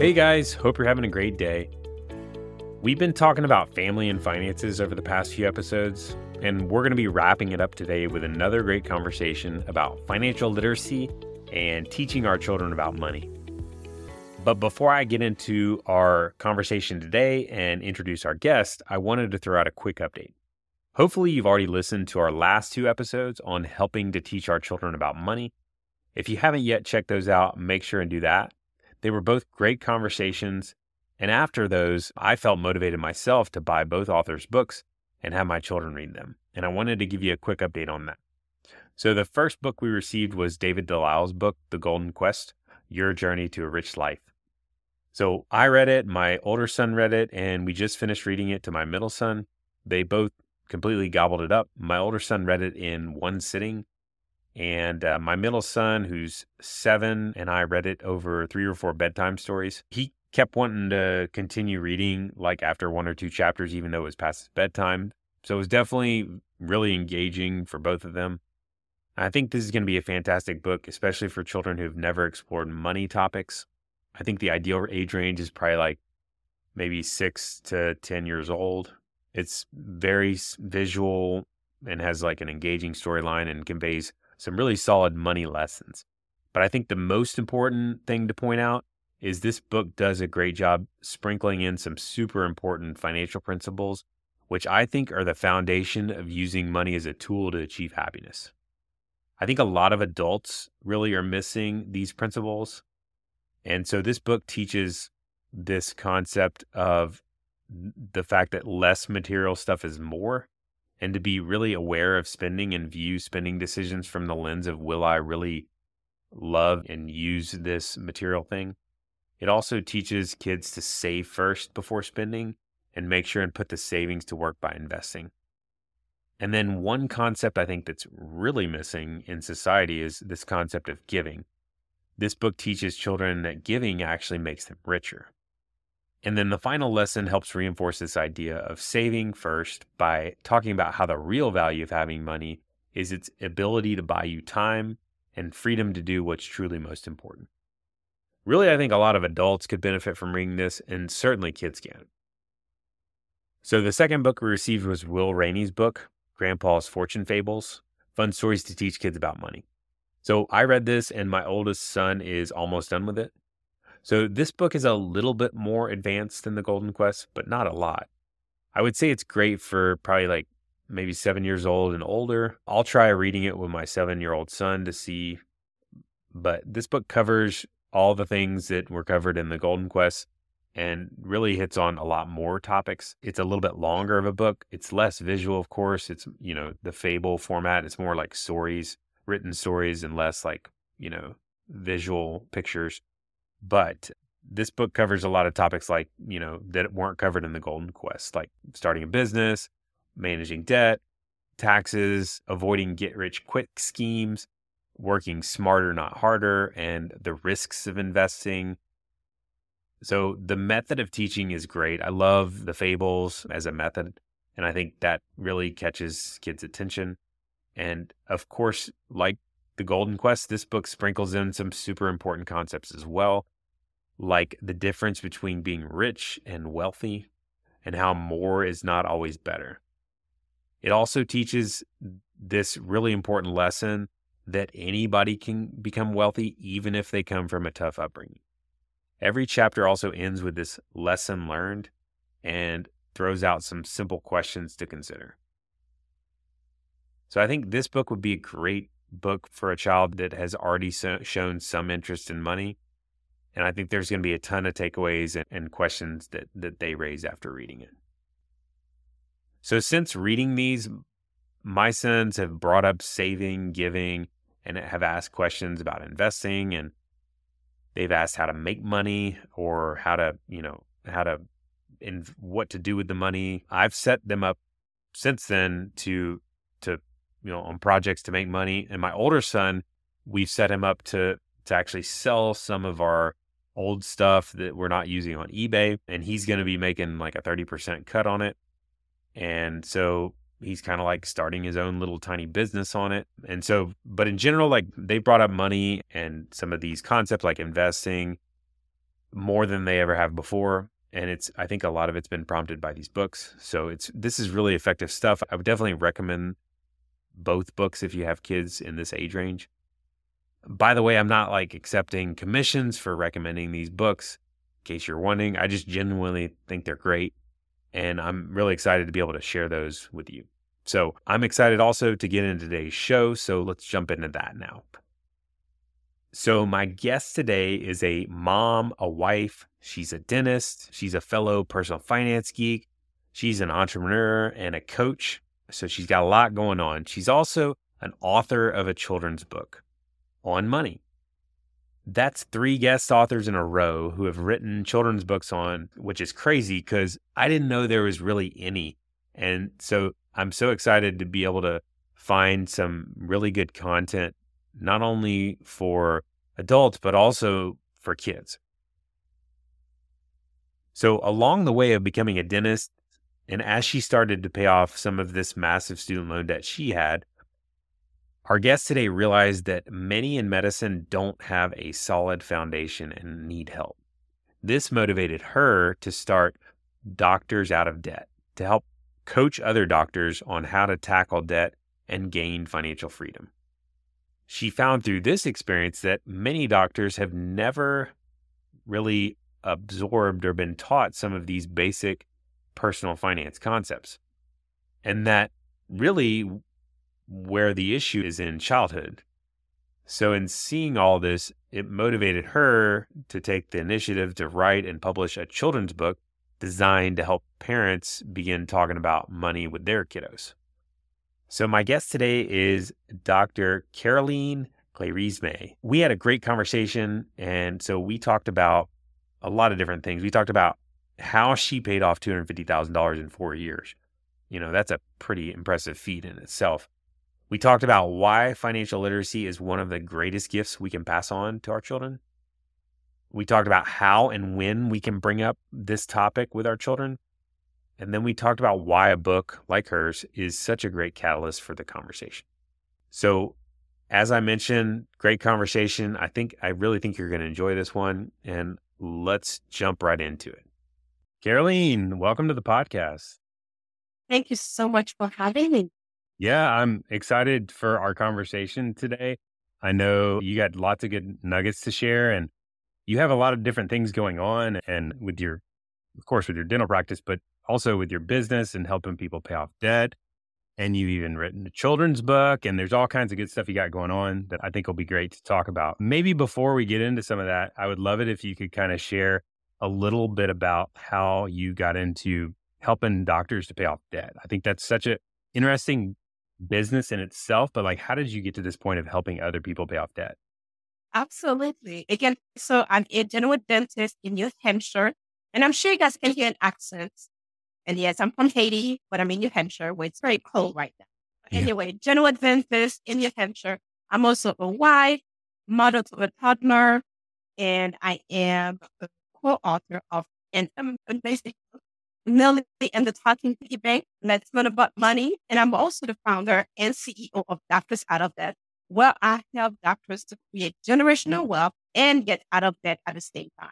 Hey guys, hope you're having a great day. We've been talking about family and finances over the past few episodes, and we're going to be wrapping it up today with another great conversation about financial literacy and teaching our children about money. But before I get into our conversation today and introduce our guest, I wanted to throw out a quick update. Hopefully, you've already listened to our last two episodes on helping to teach our children about money. If you haven't yet checked those out, make sure and do that. They were both great conversations. And after those, I felt motivated myself to buy both authors' books and have my children read them. And I wanted to give you a quick update on that. So, the first book we received was David Delisle's book, The Golden Quest Your Journey to a Rich Life. So, I read it, my older son read it, and we just finished reading it to my middle son. They both completely gobbled it up. My older son read it in one sitting, and uh, my middle son, who's seven, and I read it over three or four bedtime stories. He kept wanting to continue reading, like after one or two chapters, even though it was past his bedtime. So it was definitely really engaging for both of them. I think this is going to be a fantastic book, especially for children who've never explored money topics. I think the ideal age range is probably like maybe six to 10 years old. It's very visual and has like an engaging storyline and conveys some really solid money lessons. But I think the most important thing to point out is this book does a great job sprinkling in some super important financial principles, which I think are the foundation of using money as a tool to achieve happiness. I think a lot of adults really are missing these principles. And so this book teaches this concept of the fact that less material stuff is more and to be really aware of spending and view spending decisions from the lens of will I really love and use this material thing. It also teaches kids to save first before spending and make sure and put the savings to work by investing. And then one concept I think that's really missing in society is this concept of giving. This book teaches children that giving actually makes them richer. And then the final lesson helps reinforce this idea of saving first by talking about how the real value of having money is its ability to buy you time and freedom to do what's truly most important. Really, I think a lot of adults could benefit from reading this, and certainly kids can. So, the second book we received was Will Rainey's book, Grandpa's Fortune Fables Fun Stories to Teach Kids About Money. So, I read this, and my oldest son is almost done with it. So this book is a little bit more advanced than the Golden Quest, but not a lot. I would say it's great for probably like maybe seven years old and older. I'll try reading it with my seven year old son to see. But this book covers all the things that were covered in the Golden Quest and really hits on a lot more topics. It's a little bit longer of a book. It's less visual, of course. It's, you know, the fable format. It's more like stories, written stories, and less like, you know, visual pictures. But this book covers a lot of topics like, you know, that weren't covered in the Golden Quest, like starting a business, managing debt, taxes, avoiding get rich quick schemes, working smarter, not harder, and the risks of investing. So the method of teaching is great. I love the fables as a method, and I think that really catches kids' attention. And of course, like the Golden Quest, this book sprinkles in some super important concepts as well, like the difference between being rich and wealthy and how more is not always better. It also teaches this really important lesson that anybody can become wealthy even if they come from a tough upbringing. Every chapter also ends with this lesson learned and throws out some simple questions to consider. So I think this book would be a great book for a child that has already so, shown some interest in money. And I think there's going to be a ton of takeaways and, and questions that, that they raise after reading it. So, since reading these, my sons have brought up saving, giving, and have asked questions about investing. And they've asked how to make money or how to, you know, how to, and what to do with the money. I've set them up since then to, to you know, on projects to make money. And my older son, we've set him up to to actually sell some of our old stuff that we're not using on eBay, and he's going to be making like a thirty percent cut on it. And so he's kind of like starting his own little tiny business on it. And so, but in general, like they brought up money and some of these concepts like investing. more than they ever have before. And it's, I think a lot of it's been prompted by these books. So it's, this is really effective stuff. I would definitely recommend both books if you have kids in this age range. By the way, I'm not like accepting commissions for recommending these books. In case you're wondering, I just genuinely think they're great. And I'm really excited to be able to share those with you. So I'm excited also to get into today's show. So let's jump into that now. So, my guest today is a mom, a wife. She's a dentist. She's a fellow personal finance geek. She's an entrepreneur and a coach. So, she's got a lot going on. She's also an author of a children's book on money. That's three guest authors in a row who have written children's books on, which is crazy because I didn't know there was really any. And so I'm so excited to be able to find some really good content not only for adults, but also for kids. So, along the way of becoming a dentist, and as she started to pay off some of this massive student loan debt she had, our guest today realized that many in medicine don't have a solid foundation and need help. This motivated her to start Doctors Out of Debt to help coach other doctors on how to tackle debt and gain financial freedom. She found through this experience that many doctors have never really absorbed or been taught some of these basic personal finance concepts. And that really where the issue is in childhood. So, in seeing all this, it motivated her to take the initiative to write and publish a children's book designed to help parents begin talking about money with their kiddos. So, my guest today is Dr. Caroline Clerisme. We had a great conversation. And so we talked about a lot of different things. We talked about how she paid off $250,000 in four years. You know, that's a pretty impressive feat in itself. We talked about why financial literacy is one of the greatest gifts we can pass on to our children. We talked about how and when we can bring up this topic with our children. And then we talked about why a book like hers is such a great catalyst for the conversation. So, as I mentioned, great conversation. I think, I really think you're going to enjoy this one. And let's jump right into it. Caroline, welcome to the podcast. Thank you so much for having me. Yeah, I'm excited for our conversation today. I know you got lots of good nuggets to share and you have a lot of different things going on and with your of course with your dental practice, but also with your business and helping people pay off debt. And you've even written a children's book, and there's all kinds of good stuff you got going on that I think will be great to talk about. Maybe before we get into some of that, I would love it if you could kind of share a little bit about how you got into helping doctors to pay off debt. I think that's such an interesting business in itself, but like, how did you get to this point of helping other people pay off debt? Absolutely. Again, so I'm a general dentist in New Hampshire, and I'm sure you guys can hear an accent. And yes, I'm from Haiti, but I'm in New Hampshire where it's very cold right now. Anyway, general dentist in New Hampshire. I'm also a wife, mother to a toddler, and I am a co-author of an amazing book, Lily and the Talking Piggy Bank. Let's learn about money. And I'm also the founder and CEO of Doctors Out of Debt, where I help doctors to create generational wealth and get out of debt at the same time.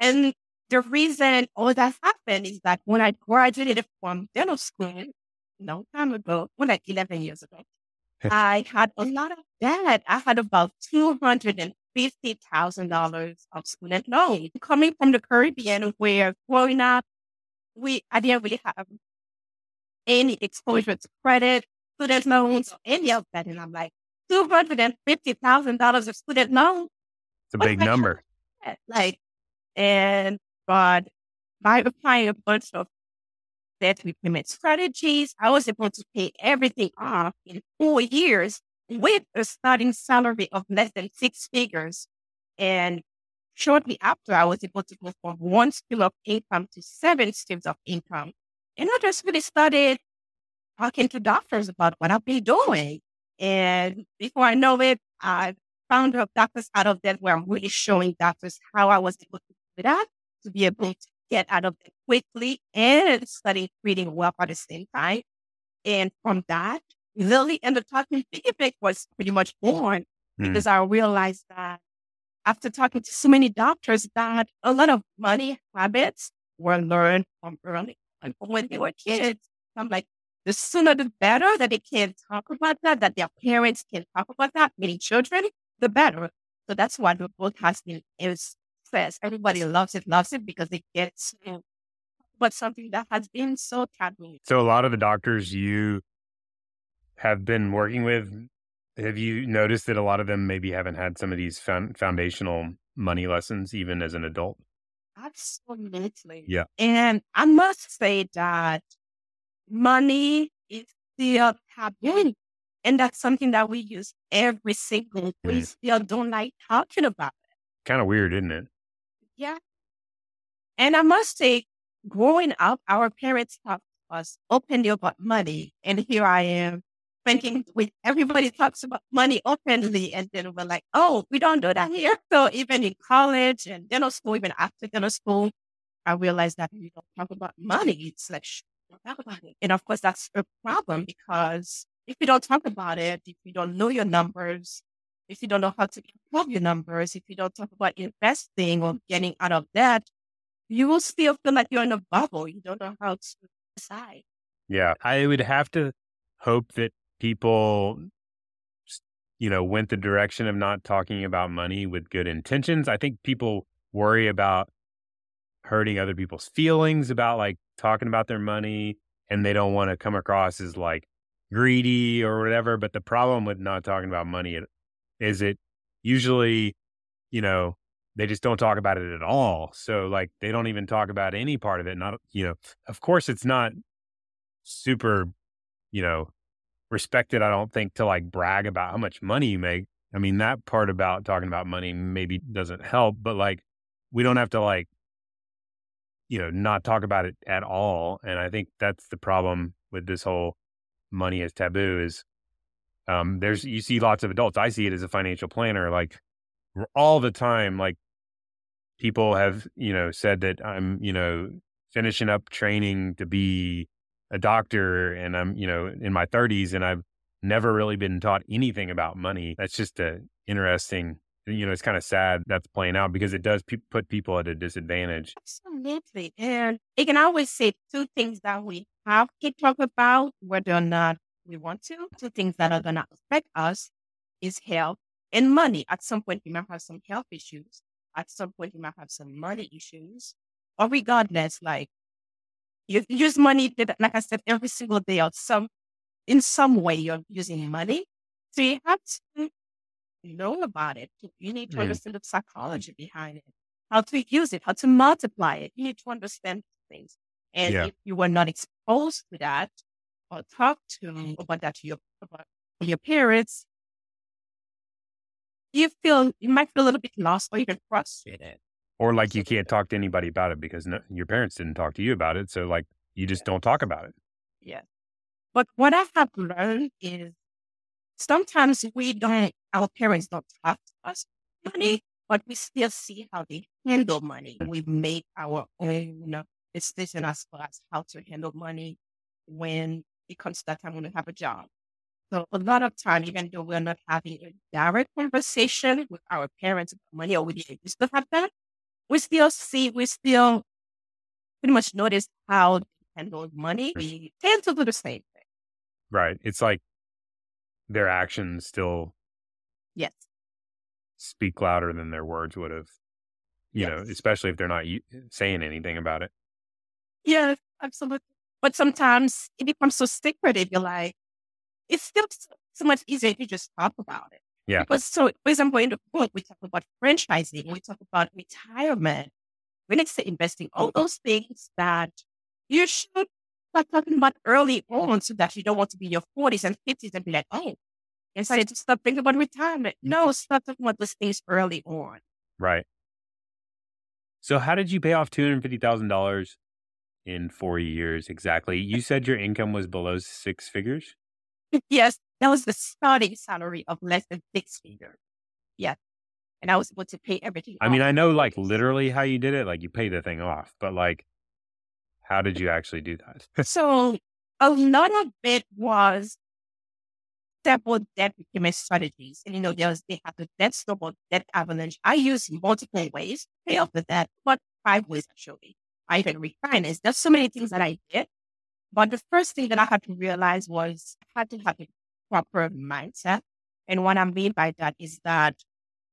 And the reason all that happened is that when I graduated from dental school a long time ago, well, like 11 years ago, I had a lot of debt. I had about $250,000 of student loan coming from the Caribbean where growing up, we, I didn't really have any exposure to credit, student loans, or any of that. And I'm like, $250,000 of student loan? It's a big number. Like, and but by applying a bunch of debt repayment strategies, I was able to pay everything off in four years with a starting salary of less than six figures. And shortly after, I was able to go from one stream of income to seven streams of income. And I just really started talking to doctors about what I've been doing. And before I know it, I found a doctors out of debt where I'm really showing doctors how I was able to do that to be able to get out of it quickly and study reading well at the same time. And from that, Lily and the Talking Piggy Bank was pretty much born mm. because I realized that after talking to so many doctors that a lot of money habits were learned from early, like when they were kids. I'm like, the sooner the better that they can talk about that, that their parents can talk about that, meaning children, the better. So that's why the book has been is says everybody loves it, loves it because it gets but something that has been so taboo. So a lot of the doctors you have been working with, have you noticed that a lot of them maybe haven't had some of these foundational money lessons even as an adult? Absolutely. Yeah. And I must say that money is still taboo. And that's something that we use every single day. We still don't like talking about it. Kind of weird, isn't it? Yeah. And I must say, growing up, our parents taught us openly about money. And here I am thinking with everybody talks about money openly. And then we're like, oh, we don't do that here. So even in college and dental school, even after dental school, I realized that we don't talk about money. It's like, shh, don't talk about it. And of course, that's a problem because if you don't talk about it, if you don't know your numbers, if you don't know how to improve your numbers, if you don't talk about investing or getting out of debt, you will still feel like you're in a bubble. You don't know how to decide. Yeah. I would have to hope that people, you know, went the direction of not talking about money with good intentions. I think people worry about hurting other people's feelings about like talking about their money and they don't want to come across as like greedy or whatever. But the problem with not talking about money is it usually, you know, they just don't talk about it at all. So like they don't even talk about any part of it. Not, you know, of course it's not super, you know, respected, I don't think, to like brag about how much money you make. I mean, that part about talking about money maybe doesn't help, but like we don't have to like, you know, not talk about it at all. And I think that's the problem with this whole money as taboo is um, there's, you see lots of adults. I see it as a financial planner, like all the time, like people have, you know, said that I'm, you know, finishing up training to be a doctor and I'm, you know, in my 30s and I've never really been taught anything about money. That's just a interesting, you know, it's kind of sad that's playing out because it does pe- put people at a disadvantage. Absolutely. And you can always say two things that we have to talk about, whether or not we want to. Two things that are going to affect us is health and money. At some point, you might have some health issues. At some point, you might have some money issues. Or regardless, like you use money, like I said, every single day or some, in some way you're using money. So you have to know about it. You need to mm. understand the psychology behind it, how to use it, how to multiply it. You need to understand things. And yeah. if you were not exposed to that or talk to about that to your, about your parents, you feel, you might feel a little bit lost or even frustrated. Or like you can't talk to anybody about it because no, your parents didn't talk to you about it. So like you just don't talk about it. Yeah. But what I have learned is sometimes we don't, our parents don't talk to us money, but we still see how they handle money. Mm. We make our own decision as far as how to handle money when it comes to that time when we have a job. So a lot of time, even though we're not having a direct conversation with our parents about money or we didn't used to have that, we still see, we still pretty much notice how they handle money. We tend to do the same thing. Right. It's like their actions still yes speak louder than their words would have. You yes. know, especially if they're not saying anything about it. Yeah, absolutely. But sometimes it becomes so secretive. You're like, it's still so much easier to just talk about it. Yeah. Because so, for example, in the book, we talk about franchising, we talk about retirement, real estate investing, all those things that you should start talking about early on so that you don't want to be in your 40s and 50s and be like, oh, decided to start thinking about retirement. Mm-hmm. No, start talking about those things early on. Right. So, how did you pay off $250,000 in four years exactly? You said your income was below six figures? yes, that was the starting salary of less than six figures. Yeah. And I was able to pay everything. I mean, I know like literally how you did it, like you pay the thing off, but like, how did you actually do that? so a lot of it was several debt repayment strategies. And you know, there's they have the debt snowball, debt avalanche. I use multiple ways to pay off the debt, but five ways actually. I even refinance. There's so many things that I did. But the first thing that I had to realize was I had to have a proper mindset. And what I mean by that is that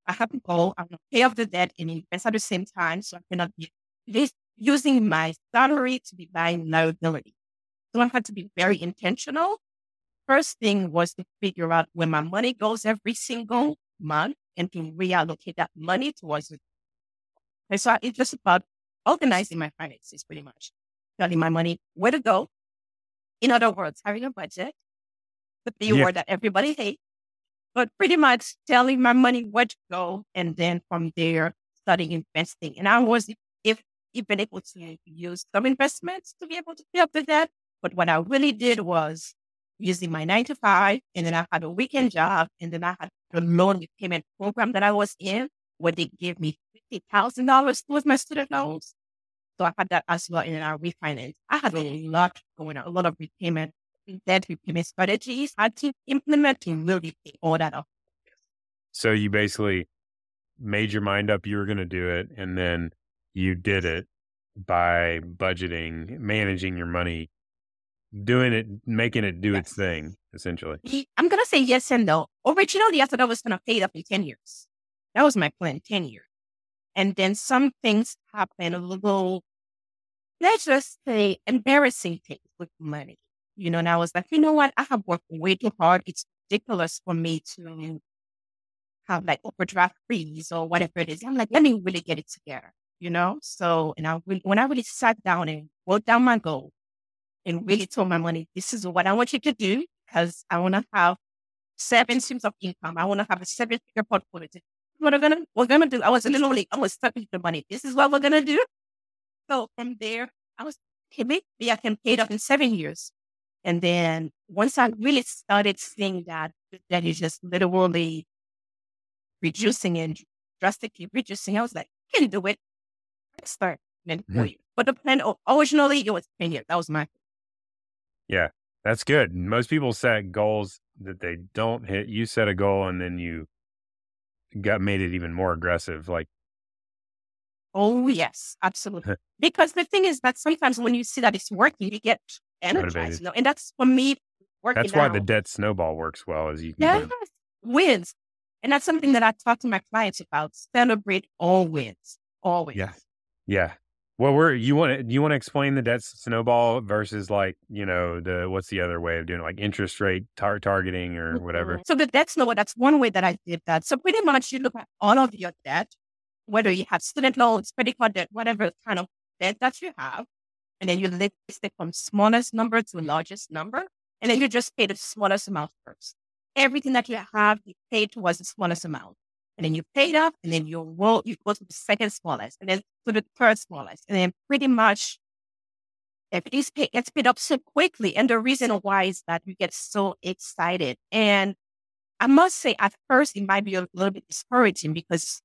I have to go, I'm going to pay off the debt and invest at the same time. So I cannot be using my salary to be buying liability. So I had to be very intentional. First thing was to figure out where my money goes every single month and to reallocate that money towards it. And so it's just about organizing my finances pretty much, telling my money where to go. In other words, having a budget, the B yeah. word that everybody hates, but pretty much telling my money where to go. And then from there, starting investing. And I was if even able to use some investments to be able to pay up the debt. But what I really did was using my nine to five, and then I had a weekend job, and then I had a loan repayment program that I was in where they gave me fifty thousand dollars towards my student loans. So I had that as well, and then I refinanced. I had a lot going on, a lot of repayment, debt repayment strategies had to implement to really all that off. So you basically made your mind up you were going to do it, and then you did it by budgeting, managing your money, doing it, making it do yes. its thing, essentially. I'm going to say yes and no. Originally, I thought I was going to pay it up in 10 years. That was my plan, 10 years. And then some things happen a little, let's just say, embarrassing things with money. You know, and I was like, you know what? I have worked way too hard. It's ridiculous for me to have like overdraft fees or whatever it is. I'm like, let me really get it together you know? So, and I when I really sat down and wrote down my goal and really told my money, this is what I want you to do because I want to have seven streams of income. I want to have a seven figure portfolio. What we're gonna we're gonna do. I was literally I was stuck with the money. This is what we're gonna do. So from there, I was okay, maybe I can pay it off in seven years. And then once I really started seeing that that is just literally reducing and drastically reducing, I was like, I can do it start then for you. But the plan originally it was 10 years. That was my Yeah, that's good. Most people set goals that they don't hit. You set a goal and then you got made it even more aggressive. Like Oh yes, absolutely. because the thing is that sometimes when you see that it's working, you get energized. You know? And that's for me working. That's why out. the debt snowball works well as you can yes, wins. And that's something that I talk to my clients about. Celebrate all wins. Always. Yeah. Yeah. Well, we're you want to you want to explain the debt snowball versus like you know the what's the other way of doing it, like interest rate tar- targeting or whatever. Mm-hmm. So the debt snowball that's one way that I did that. So pretty much you look at all of your debt, whether you have student loans, credit card debt, whatever kind of debt that you have, and then you list it from smallest number to largest number, and then you just pay the smallest amount first. Everything that you have, you pay towards the smallest amount and then you pay it off, and then you roll, you go to the second smallest, and then to the third smallest, and then pretty much is paid, gets paid up so quickly. And the reason why is that you get so excited. And I must say, at first, it might be a little bit discouraging because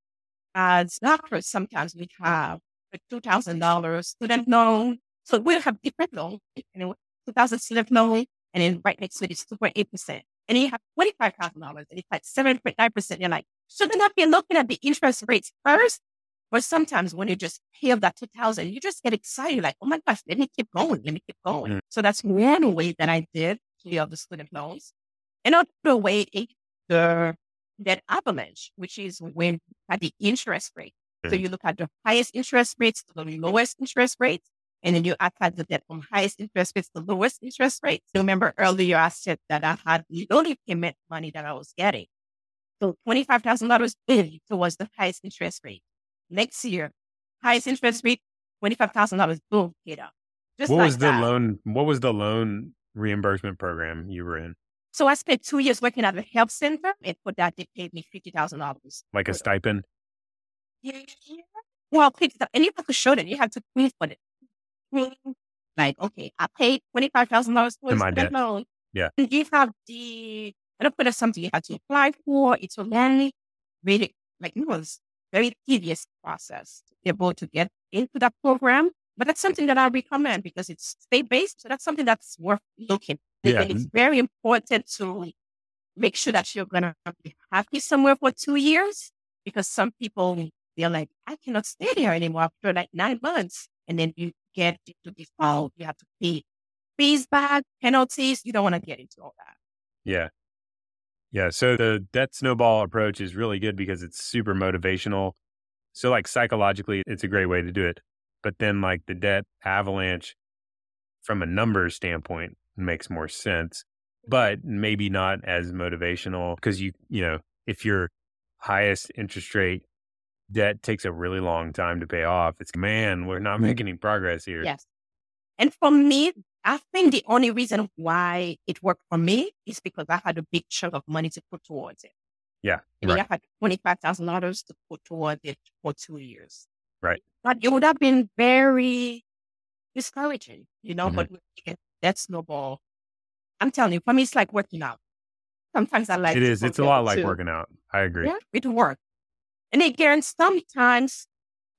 as doctors, sometimes we have a $2,000 student loan. So we have different loans, you know, 2000 student loan, and then right next to it is 2.8%. And you have $25,000 and it's like 7.9%. You're like, shouldn't I be looking at the interest rates first? But sometimes when you just hear that 2000, you just get excited, like, oh my gosh, let me keep going, let me keep going. Mm-hmm. So that's one way that I did clear the student loans. Another way is the debt avalanche, which is when at the interest rate. Mm-hmm. So you look at the highest interest rates to the lowest interest rates, and then you apply the debt from highest interest rates to lowest interest rates. So remember earlier I said that I had the only payment money that I was getting. So $25,000 towards the highest interest rate. Next year, highest interest rate, $25,000, boom, paid up. Just what like was the that. loan? What was the loan reimbursement program you were in? So I spent two years working at a health center, and for that they paid me fifty thousand dollars. Like a stipend. Yeah. Well, and you have to show that you have to prove for it. Like, okay, I paid twenty five thousand dollars for my debt loan. Yeah. And you have the I don't put something you have to apply for. It's a very, really, like it was very tedious process to be able to get into that program. But that's something that I recommend because it's state based. So that's something that's worth looking. Yeah. And it's very important to make sure that you're going to be happy somewhere for two years because some people, they're like, I cannot stay there anymore after like nine months. And then you get into default. You have to pay fees back, penalties. You don't want to get into all that. Yeah. Yeah. So the debt snowball approach is really good because it's super motivational. So, like psychologically, it's a great way to do it. But then, like the debt avalanche from a numbers standpoint makes more sense, but maybe not as motivational because you, you know, if your highest interest rate debt takes a really long time to pay off, it's man, we're not making any progress here. Yes. And for me, I think the only reason why it worked for me is because I had a big chunk of money to put towards it. Yeah. I mean, right. I had $25,000 to put towards it for two years. Right. But it would have been very discouraging, you know, mm-hmm. but that snowball. I'm telling you, for me, it's like working out. Sometimes I like it is. It's a lot like too. working out. I agree. Yeah, it works. And again, sometimes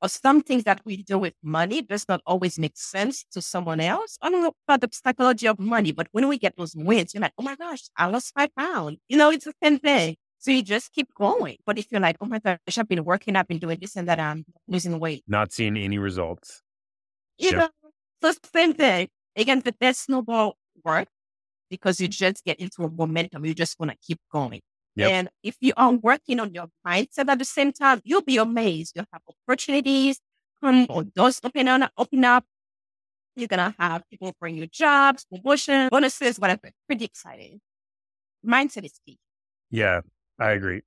or some things that we do with money does not always make sense to someone else. I don't know about the psychology of money, but when we get those wins, you're like, oh my gosh, I lost five pounds. You know, it's the same thing. So you just keep going. But if you're like, oh my gosh, I've been working, I've been doing this and that, I'm losing weight. Not seeing any results. You know, so it's the same thing. Again, the snowball work because you just get into a momentum. You just want to keep going. Yep. And if you are working on your mindset at the same time, you'll be amazed. You'll have opportunities come or doors open, on, open up. You're going to have people bring you jobs, promotion, bonuses, whatever. Pretty exciting. Mindset is key. Yeah, I agree.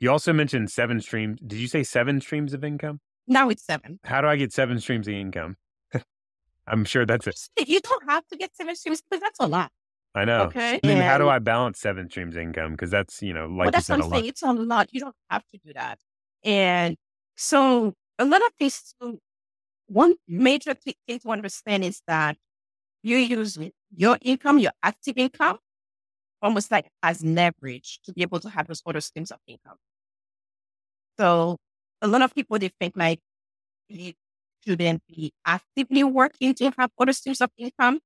You also mentioned seven streams. Did you say seven streams of income? Now it's seven. How do I get seven streams of income? I'm sure that's it. You don't have to get seven streams because that's a lot. I know. Okay. I mean, how do I balance seven streams income? Because that's, you know, like well, that's what I'm saying. It's a lot. You don't have to do that. And so a lot of things, one major thing to understand is that you use your income, your active income, almost like as leverage to be able to have those other streams of income. So a lot of people, they think like you shouldn't be actively working to have other streams of income.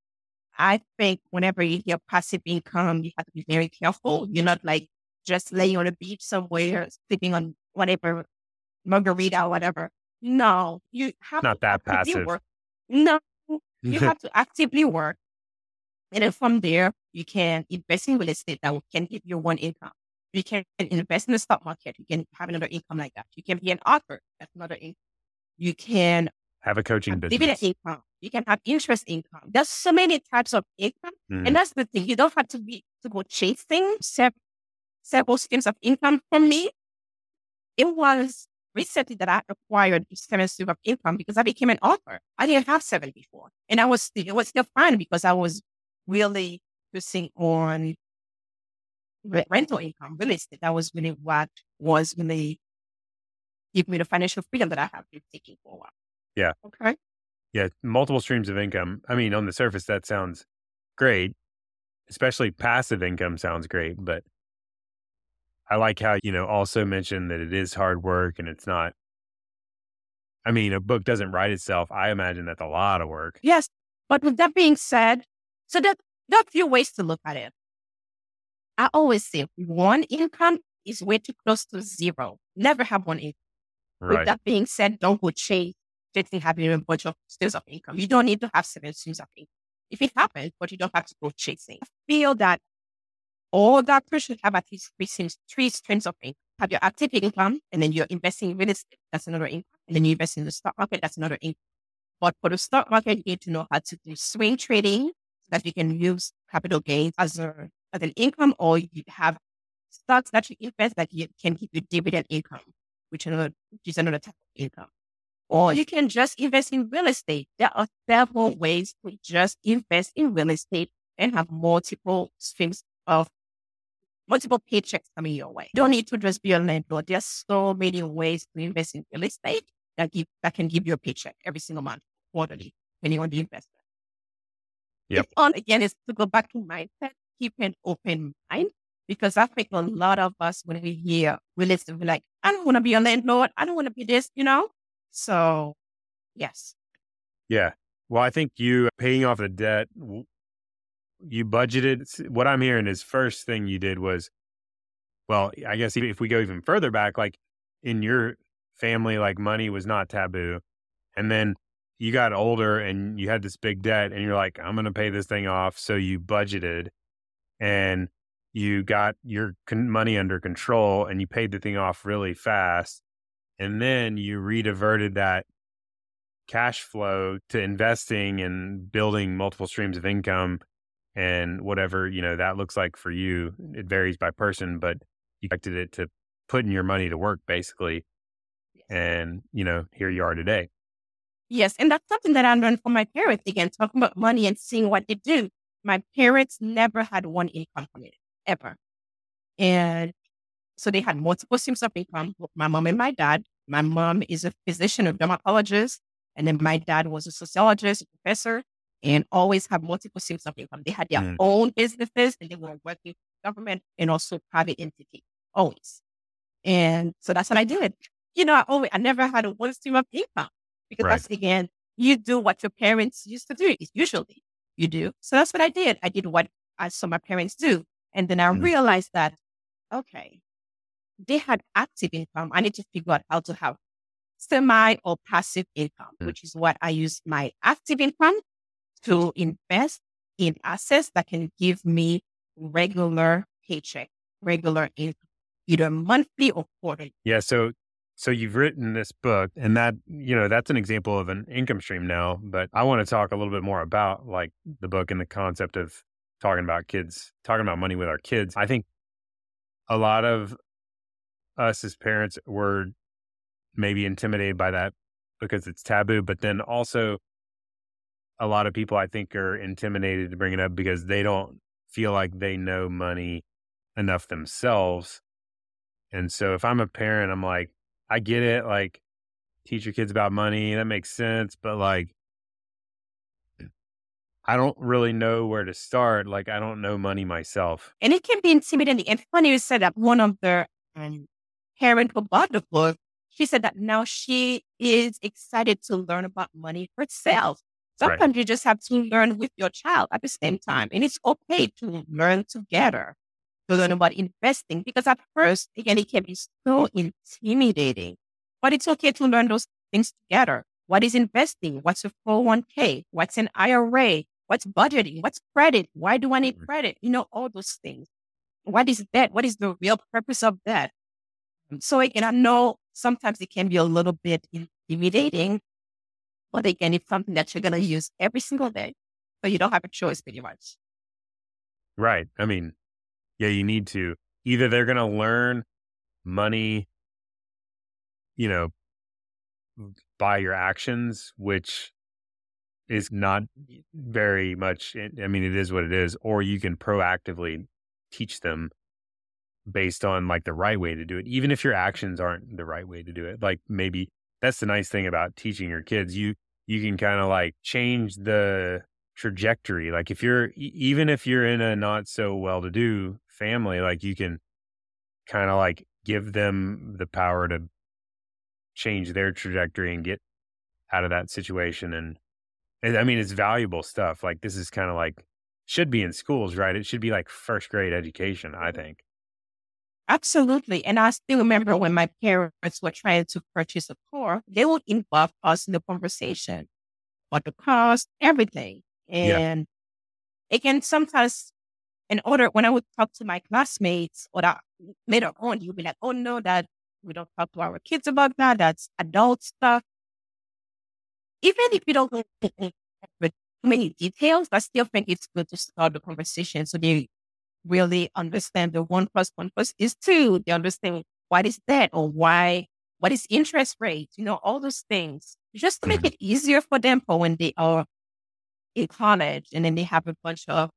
I think whenever you hear passive income, you have to be very careful. You're not like just laying on a beach somewhere, sleeping on whatever margarita or whatever. No, you have not that passive. Work. No, you have to actively work. And then from there, you can invest in real estate that can give you one income. You can invest in the stock market. You can have another income like that. You can be an author. That's another income. You can have a coaching have business. Income. You can have interest income. There's so many types of income. Mm. And that's the thing. You don't have to be to go chasing several, several streams of income from me. It was recently that I acquired seven streams of income because I became an author. I didn't have seven before. And I was it was still fine because I was really focusing on rental income, real estate. That was really what was really give me the financial freedom that I have been taking for a while. Yeah. Okay. Yeah. Multiple streams of income. I mean, on the surface, that sounds great, especially passive income sounds great. But I like how, you know, also mentioned that it is hard work and it's not, I mean, a book doesn't write itself. I imagine that's a lot of work. Yes. But with that being said, so there, there are a few ways to look at it. I always say one income is way too close to zero. Never have one income. Right. With that being said, don't go chase getting having a bunch of streams of income. You don't need to have seven streams of income. If it happens, but you don't have to go chasing. I feel that all doctors should have at least three streams, three streams of income. Have your active income, and then you're investing in real estate. That's another income. And then you invest in the stock market. That's another income. But for the stock market, you need to know how to do swing trading so that you can use capital gains as, a, as an income, or you have stocks that you invest that you can give you dividend income, which, another, which is another type of income. Or you can just invest in real estate. There are several ways to just invest in real estate and have multiple streams of multiple paychecks coming your way. You don't need to just be a landlord. There's so many ways to invest in real estate that give that can give you a paycheck every single month, quarterly, depending on the investment. Yep. on again is to go back to mindset, keep an open mind. Because I think a lot of us when we hear real estate, we're like, I don't want to be a landlord. I don't want to be this, you know? So, yes. Yeah. Well, I think you paying off the debt, you budgeted. What I'm hearing is first thing you did was well, I guess if we go even further back, like in your family, like money was not taboo. And then you got older and you had this big debt and you're like, I'm going to pay this thing off. So you budgeted and you got your con- money under control and you paid the thing off really fast. And then you rediverted that cash flow to investing and building multiple streams of income and whatever, you know, that looks like for you. It varies by person, but you expected it to putting your money to work basically. And, you know, here you are today. Yes. And that's something that I learned from my parents again, talking about money and seeing what they do. My parents never had one income from it, ever. And so they had multiple streams of income, my mom and my dad. My mom is a physician, a dermatologist. And then my dad was a sociologist, a professor, and always have multiple streams of income. They had their mm. own businesses and they were working for government and also private entity, always. And so that's what I did. You know, I always, I never had a one stream of income because right. that's again, you do what your parents used to do. Usually you do. So that's what I did. I did what I saw my parents do. And then I mm. realized that, okay, they had active income. I need to figure out how to have semi or passive income, mm. which is what I use my active income to invest in assets that can give me regular paycheck, regular income, either monthly or quarterly. Yeah. So, so you've written this book and that, you know, that's an example of an income stream now, but I want to talk a little bit more about like the book and the concept of talking about kids, talking about money with our kids. I think a lot of us as parents were maybe intimidated by that because it's taboo, but then also a lot of people I think are intimidated to bring it up because they don't feel like they know money enough themselves. And so if I'm a parent, I'm like, I get it, like teach your kids about money, that makes sense, but like I don't really know where to start. Like I don't know money myself. And it can be intimidating. And funny you said that one of the um, parent who bought the book she said that now she is excited to learn about money herself. Sometimes right. you just have to learn with your child at the same time. And it's okay to learn together, to learn about investing, because at first, again, it can be so intimidating. But it's okay to learn those things together. What is investing? What's a 401k? What's an IRA? What's budgeting? What's credit? Why do I need mm. credit? You know, all those things. What is debt? What is the real purpose of debt? Mm, so again, I know sometimes it can be a little bit intimidating, but again, it's something that you're going to use every single day. So you don't have a choice pretty much. Right. I mean, yeah, you need to. Either they're going to learn money, you know, by your actions, which is not very much, I mean, it is what it is, or you can proactively teach them based on like the right way to do it, even if your actions aren't the right way to do it. Like maybe that's the nice thing about teaching your kids. You you can kind of like change the trajectory. Like if you're even if you're in a not so well to do family, like you can kind of like give them the power to change their trajectory and get out of that situation. And, and I mean, it's valuable stuff. Like this is kind of like should be in schools, right? It should be like first grade education, I mm-hmm. think. Absolutely. And I still remember when my parents were trying to purchase a car, they would involve us in the conversation about the cost, everything. And yeah. again, sometimes in order, when I would talk to my classmates or that later on, you'd be like, oh no, that we don't talk to our kids about that. That's adult stuff. Even if you don't go into too many details, I still think it's good to start the conversation so they really understand the one plus one plus is two. They understand what is that or why, what is interest rate, you know, all those things just to make mm-hmm. it easier for them for when they are in college and then they have a bunch of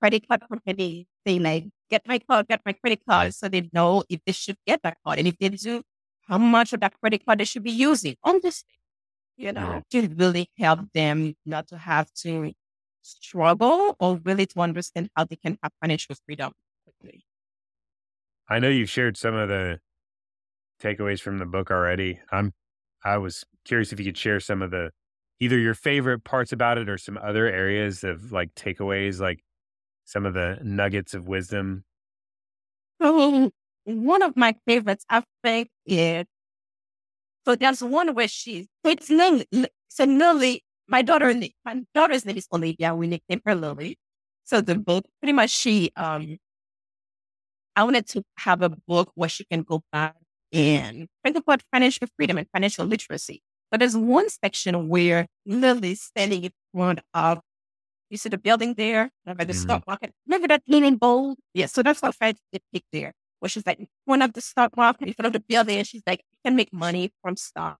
credit card companies saying like, get my card, get my credit card. So they know if they should get that card. And if they do, how much of that credit card they should be using on this, you know, to really help them not to have to struggle or really to understand how they can have financial freedom quickly. I know you've shared some of the takeaways from the book already. I'm I was curious if you could share some of the either your favorite parts about it or some other areas of like takeaways, like some of the nuggets of wisdom. Oh, one of my favorites, I think, is so there's one where she it's Lily. So Lily, my daughter, my daughter's name is Olivia. We nicknamed her Lily. So the book, pretty much, she um, I wanted to have a book where she can go back and think about financial freedom and financial literacy. But there's one section where Lily's standing in front of, you see the building there, by the mm-hmm. stock market. Remember that leaning bowl? Yeah, so that's what I depict there, where she's like in front of the stock market, in front of the building, and she's like, you can make money from stock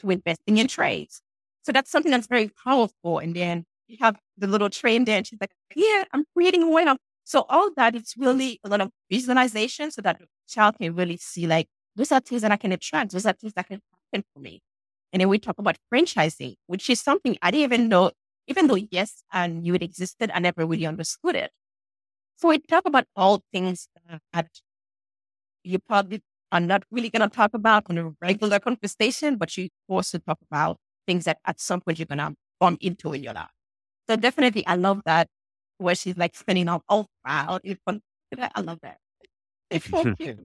to investing in trades. So that's something that's very powerful. And then you have the little train there, and she's like, yeah, I'm creating wealth. So all that, it's really a lot of visualization so that the child can really see like, those are things that I can attract. Those are things that can happen for me. And then we talk about franchising, which is something I didn't even know, even though, yes, I knew it existed, I never really understood it. So we talk about all things that you probably are not really going to talk about on a regular conversation, but you also talk about things that at some point you're going to bump into in your life. So definitely, I love that where she's like spinning off oh, all proud. I love that. It's so cute.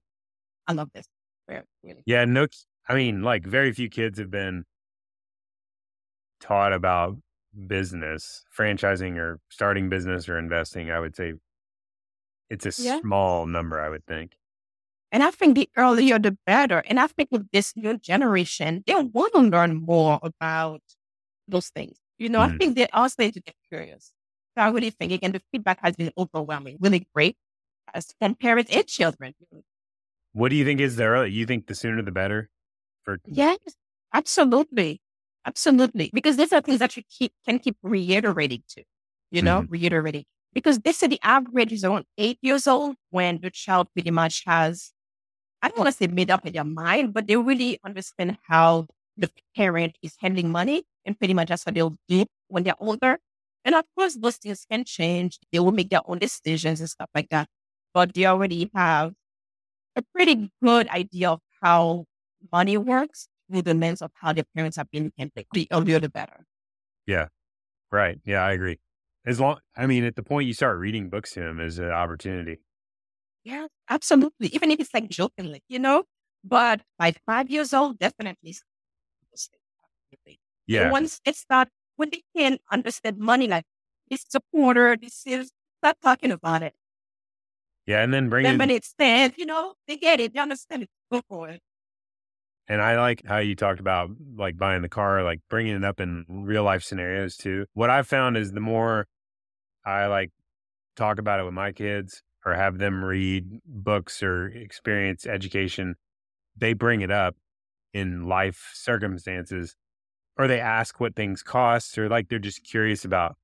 I love this. Really. Yeah, no, I mean, like very few kids have been taught about business, franchising or starting business or investing. I would say it's a yeah. small number, I would think. And I think the earlier the better. And I think with this new generation, they want to learn more about those things. You know, mm. I think they also need to get curious. So I really think, again, the feedback has been overwhelming, really great as from parents and children. What do you think is the early? You think the sooner the better? for yes absolutely absolutely because these are things that you keep can keep reiterating to you know mm-hmm. reiterating because they say the average is around eight years old when the child pretty much has i don't want to say made up in their mind but they really understand how the parent is handling money and pretty much that's what they'll do when they're older and of course those things can change they will make their own decisions and stuff like that but they already have a pretty good idea of how money works through the lens of how their parents have been handling. The earlier, the better. Yeah. Right. Yeah, I agree. As long, I mean, at the point you start reading books to them is an opportunity. Yeah, absolutely. Even if it's like jokingly, you know, but by five years old, definitely. Yeah. Once it's not, when they can understand money, like this is a quarter, this is, start talking about it. Yeah. And then bring then it. when it's stands, you know, they get it, they understand it. Go for it. And I like how you talked about like buying the car, like bringing it up in real life scenarios too. What I've found is the more I like talk about it with my kids or have them read books or experience education, they bring it up in life circumstances or they ask what things cost or like they're just curious about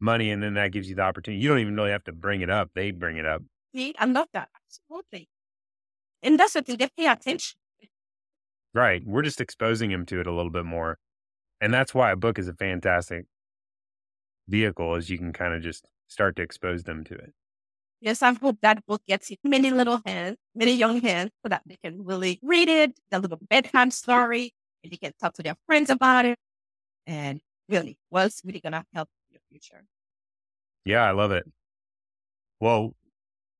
money and then that gives you the opportunity. You don't even really have to bring it up. They bring it up. See, I love that. Absolutely. And that's what they pay attention. Right. We're just exposing them to it a little bit more. And that's why a book is a fantastic vehicle is you can kind of just start to expose them to it. Yes, I hope that book gets many little hands, many young hands, so that they can really read it, the little bedtime story, and they can talk to their friends about it. And really, what's really going to help your future. Yeah, I love it. Well,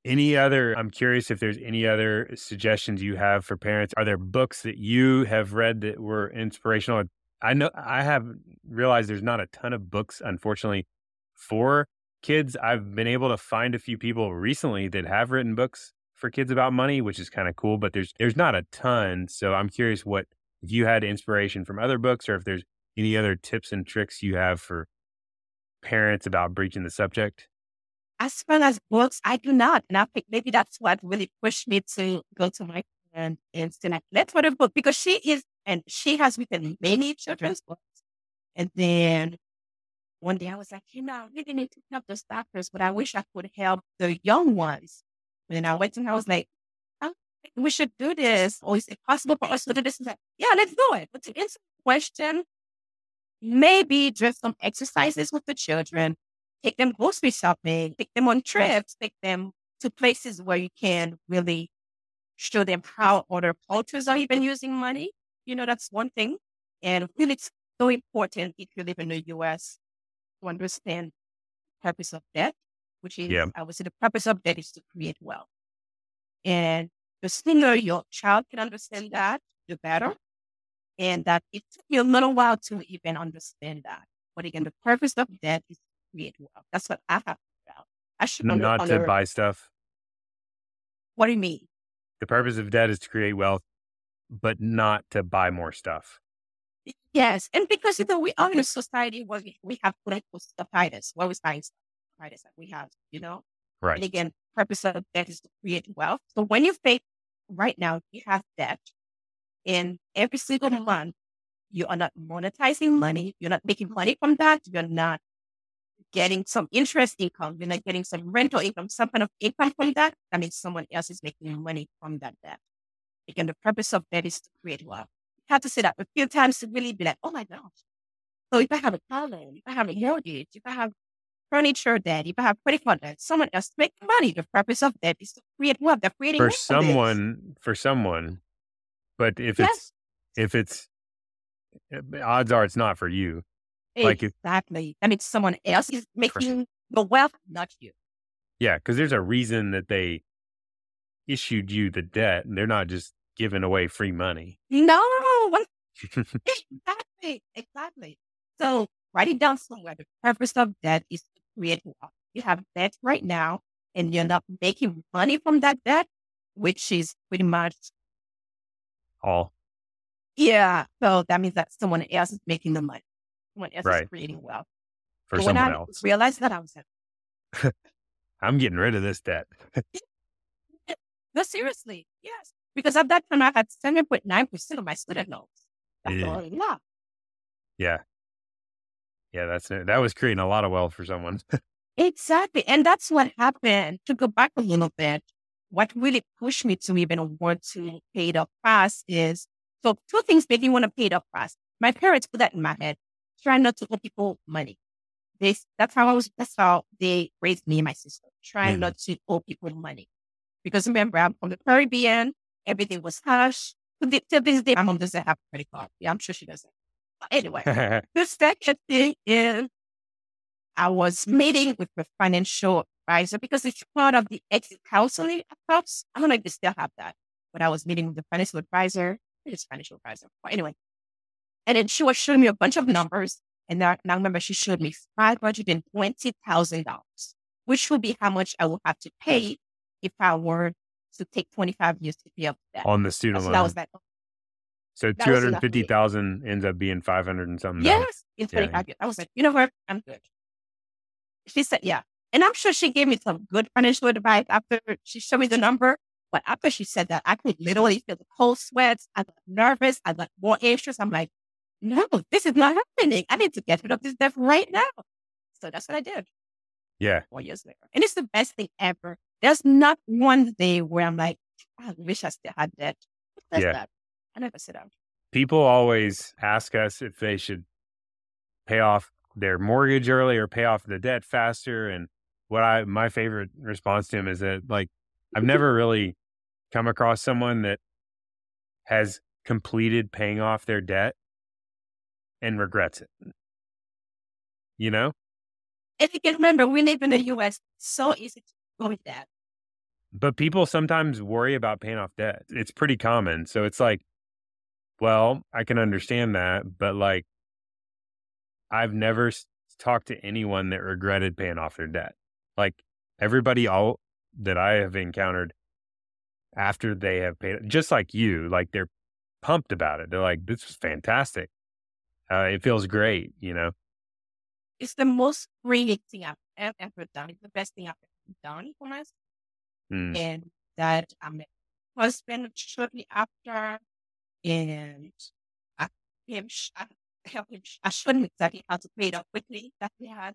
any other, I'm curious if there's any other suggestions you have for parents. Are there books that you have read that were inspirational? I know I have realized there's not a ton of books, unfortunately, for kids. I've been able to find a few people recently that have written books for kids about money, which is kind of cool, but there's there's not a ton. So I'm curious what if you had inspiration from other books or if there's any other tips and tricks you have for parents about breaching the subject as far as books, I do not. And I think maybe that's what really pushed me to go to my friend and like, let's read a book because she is, and she has written many children's books. And then one day I was like, you know, I really need to help those doctors, but I wish I could help the young ones. And I went to her, I was like, oh, we should do this. Or is it possible for us to do this? And like, yeah, let's do it. But to answer the question, maybe just some exercises with the children take them grocery shopping, take them on trips, take them to places where you can really show them how other cultures are even using money. You know, that's one thing. And really, it's so important if you live in the US to understand the purpose of debt, which is, yeah. I would say, the purpose of debt is to create wealth. And the sooner your child can understand that, the better. And that it took me a little while to even understand that. But again, the purpose of debt is to create wealth. That's what I have figured out. I should N- under, not to under- buy stuff. What do you mean? The purpose of debt is to create wealth, but not to buy more stuff. Yes, and because you know we are in a society where we, we have political statitis, where we find statitis that we have, you know. Right. And again, purpose of debt is to create wealth. So when you think right now you have debt, and every single month you are not monetizing money, you're not making money from that, you're not getting some interest income, you're not getting some rental income, some kind of income from that. That means someone else is making money from that debt. Again, the purpose of debt is to create wealth. Have to say that a few times to really be like, oh my gosh. So if I have a loan, if I have a mortgage, if I have furniture debt, if I have credit card debt, someone else make money. The purpose of debt is to create wealth. They're creating For someone, for someone, but if it's Yes, if it's eh, odds are it's not for you. like if- exactly. That means someone else is making the wealth, not you. Yeah, because there's a reason that they issued you the debt, and they're not just giving away free money. No, exactly, exactly. So write it down somewhere. The purpose of debt is to create wealth. You have debt right now, and you're not making money from that debt, which is pretty much All yeah. So that means that someone else is making the money. Someone else Right. is creating wealth. for So when someone I else. realized that, I was like, I'm getting rid of this debt. no, seriously, yes. Because at that time, I had seven point nine percent of my student loans. That's Yeah. a lot. Yeah. Yeah, that's it. That was creating a lot of wealth for someone. Exactly. And that's what happened. To go back a little bit, what really pushed me to even want to pay it off fast is so two things made me want to pay it off fast. My parents put that in my head. Try not to owe people money. This that's how I was that's how they raised me and my sister. Try Mhm. not to owe people money. Because remember, I'm from the Caribbean, everything was hush. To to this day, my mom doesn't have a credit card. Yeah, I'm sure she doesn't. But anyway. The second thing is I was meeting with a financial advisor because it's part of the exit counseling approach. I don't know if they still have that, but I was meeting with the financial advisor. It's financial advisor. But anyway. And then she was showing me a bunch of numbers. And now, now remember, she showed me $520,000, which would be how much I would have to pay if I were to take 25 years to pay up that. on the student So loan. that was so that two was hundred enough for me. fifty thousand ends up being five hundred and something. Yes, in Yeah, 25 years. I was like, you know what? I'm good. She said, yeah. And I'm sure she gave me some good financial advice after she showed me the number. But after she said that, I could literally feel the cold sweats. I got nervous. I got more anxious. I'm like, no, this is not happening. I need to get rid of this debt right now. So that's what I did Yeah. four years later. And it's the best thing ever. There's not one day where I'm like, I wish I still had that. That's Yeah. that. I never sit down. People always ask us if they should pay off their mortgage early or pay off the debt faster. And what I my favorite response to him is that like I've never really come across someone that has completed paying off their debt and regrets it. You know? If you can remember, we live in the US. So easy to with that. But people sometimes worry about paying off debt. It's pretty common. So it's like, well, I can understand that, but like, I've never talked to anyone that regretted paying off their debt. Like everybody all that I have encountered after they have paid, just like you, like they're pumped about it. They're like, this was fantastic. Uh, it feels great, you know? It's the most freeing thing I've ever, ever done. It's the best thing I've ever done for myself. Mm. And that I met my husband shortly after. And I, him, I helped him, I showed him exactly how to pay it off quickly that we had.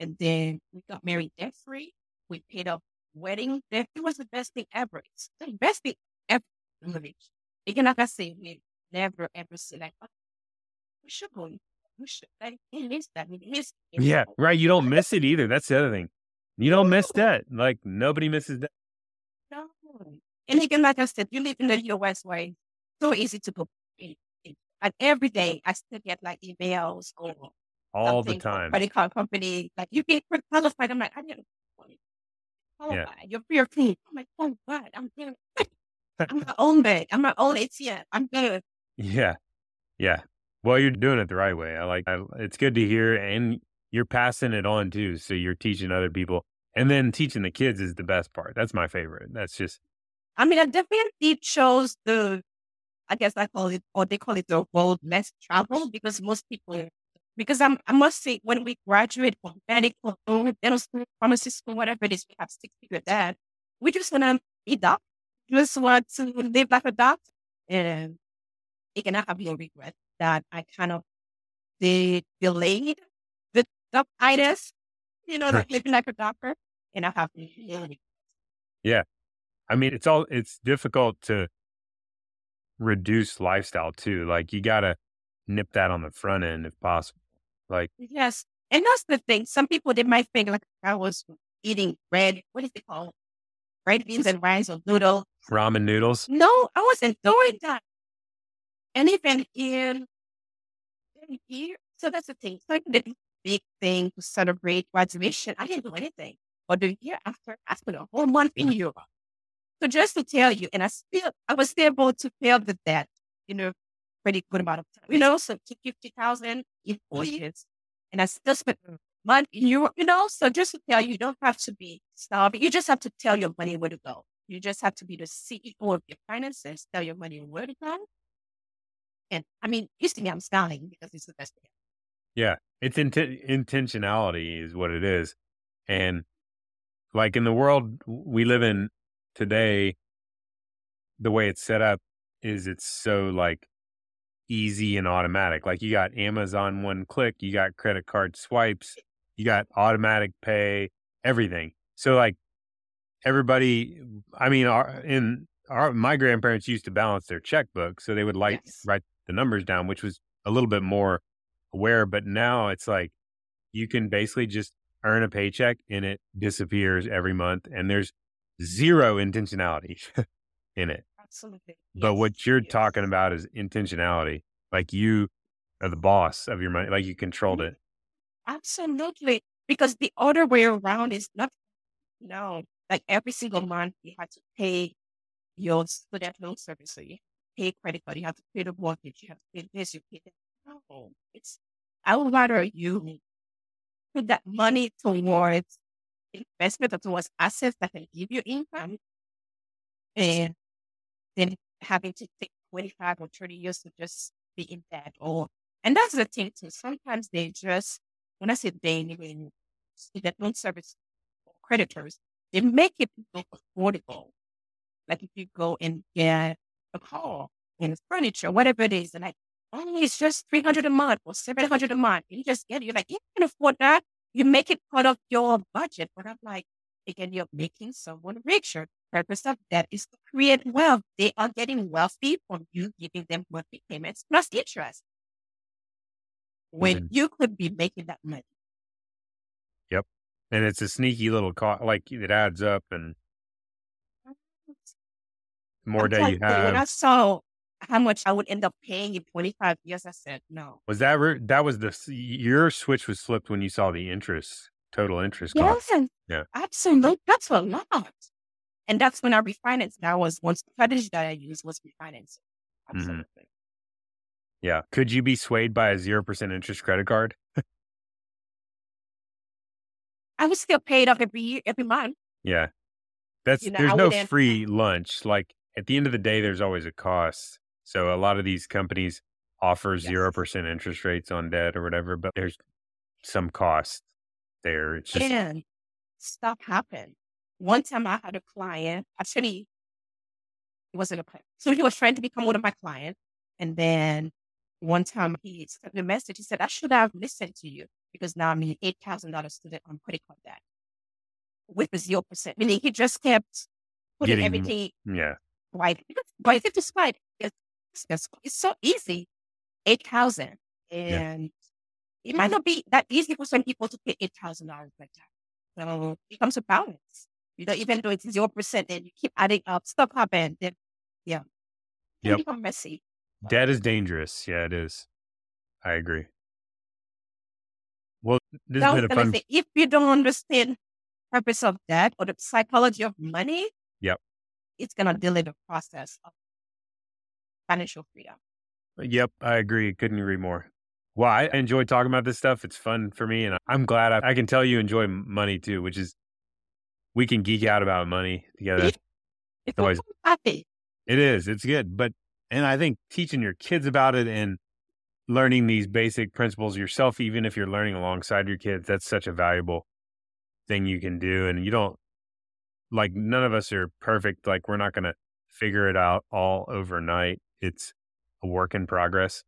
And then we got married debt free. We paid off wedding debt. It was the best thing ever. It's the best thing ever. Again, like I say, we never ever say like, oh, we should go. We should. Like, we miss that. We miss it. Yeah, right. You don't miss it either. That's the other thing. You don't miss that. Like nobody misses that. No. And again, like I said, you live in the US where it's so easy to go. And every day I still get like emails or all the time. Credit card company, like you get qualified. I'm like, I didn't qualify. Yeah. You're pre approved. I'm like, oh God, I'm I'm my own bank. I'm my own ATM. I'm good. Yeah. Yeah. Well, you're doing it the right way. I like I, it's good to hear and you're passing it on too. So you're teaching other people and then teaching the kids is the best part. That's my favorite. That's just I mean, I definitely chose the, I guess I call it, or they call it the world less travel because most people, because I'm, I must say, when we graduate from medical, dental school, pharmacy school, whatever it is, we have six people that we just want to be doctor, just want to live like a doctor. And it cannot have no regret that I kind of they delayed the doctitis, you know, like living like a doctor, and I have yeah. I mean, it's all it's difficult to reduce lifestyle too. Like you got to nip that on the front end if possible. Like Yes. And that's the thing. Some people, they might think like I was eating red, what is it called? Red beans and rice or noodle. ramen noodles. No, I wasn't doing that. And even in, in here, so that's the thing. So a big thing to celebrate graduation. I didn't do anything. But the year after, I spent a whole month in Europe. So just to tell you, and I still, I was still able to pay the debt, you know, pretty good amount of time. You know, so to 50,000 in four years. And I still spent a month in Europe, you know, so just to tell you, you don't have to be starving. You just have to tell your money where to go. You just have to be the CEO of your finances, tell your money where to go. And I mean, you see me, I'm smiling because it's the best thing. Yeah. It's inten- intentionality is what it is. And like in the world we live in today, the way it's set up is it's so like easy and automatic. Like you got Amazon one click, you got credit card swipes, you got automatic pay, everything. So like everybody, I mean, our, in our, my grandparents used to balance their checkbook. So they would like Yes. write the numbers down, which was a little bit more aware. But now it's like you can basically just earn a paycheck and it disappears every month. And there's zero intentionality in it. Absolutely. But Yes, what you're yes. talking about is intentionality. Like you are the boss of your money, like you controlled mm-hmm. it. Absolutely. Because the other way around is not, no, like every single month you have to pay your student loan service. So you pay credit card, you have to pay the mortgage, you have to pay this, you pay that. No, it's, I would rather you put that money towards investment or towards assets that can give you income and then having to take 25 or 30 years to just be in debt or and that's the thing too. Sometimes they just when I say they mean student loan service or creditors, they make it look affordable. Like if you go and get a car and furniture, whatever it is, and like, oh, it's just 300 a month or 700 a month. You just get it. You're like, you can afford that. You make it part of your budget. But I'm like, again, you're making someone richer. Purpose of that is to create wealth. They are getting wealthy from you giving them monthly payments plus interest. When Mhm. you could be making that money. Yep. And it's a sneaky little cost, like it adds up and more I'm day you telling When I have. saw how much I would end up paying in 25 years, I said, no. Was that, re- that was the, your switch was flipped when you saw the interest, total interest cost. Yes, Yeah. absolutely. That's a lot. And that's when I refinanced. That was one strategy that I used was refinancing. Mm-hmm. Absolutely. Yeah. Could you be swayed by a 0% interest credit card? I was still paid off every year, every month. Yeah. That's, You know, there's no free lunch. Like at the end of the day, there's always a cost. So a lot of these companies offer Yes. 0% interest rates on debt or whatever, but there's some cost there. It's just, And stuff happened. One time I had a client, actually, it wasn't a client. So he was trying to become one of my clients. And then one time he sent me a message. He said, I should have listened to you because now I'm an $8,000 student um, on credit card debt with a 0%. Meaning he just kept putting Getting- everything yeah. right. But if it's it's, so easy. 8,000. And it might hmm. not be that easy for some people to pay $8,000 like that. So it becomes a balance. You know, even though it's 0%, and you keep adding up, stuff happen. Then, yeah. It Yep. become messy. Debt is dangerous. Yeah, it is. I agree. Well, this has been a gonna fun. say, if you don't understand purpose of debt or the psychology of money, Yep. it's going to delay the process of financial freedom. Uh, yep, I agree. Couldn't agree more. Well, I enjoy talking about this stuff. It's fun for me, and I'm glad I, I can tell you enjoy money too, which is we can geek out about money together. It's always happy. It is. It's good, but and I think teaching your kids about it and learning these basic principles yourself, even if you're learning alongside your kids, that's such a valuable thing you can do. And you don't like none of us are perfect. Like we're not going to figure it out all overnight. It's a work in progress.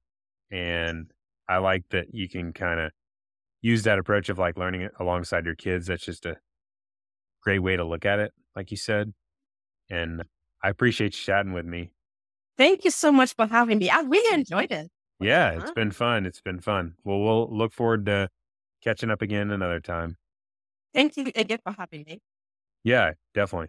And I like that you can kind of use that approach of like learning it alongside your kids. That's just a great way to look at it, like you said. And I appreciate you chatting with me. Thank you so much for having me. I really enjoyed it. Yeah, it's been fun. It's been fun. Well, we'll look forward to catching up again another time. Thank you again for having me. Yeah, definitely.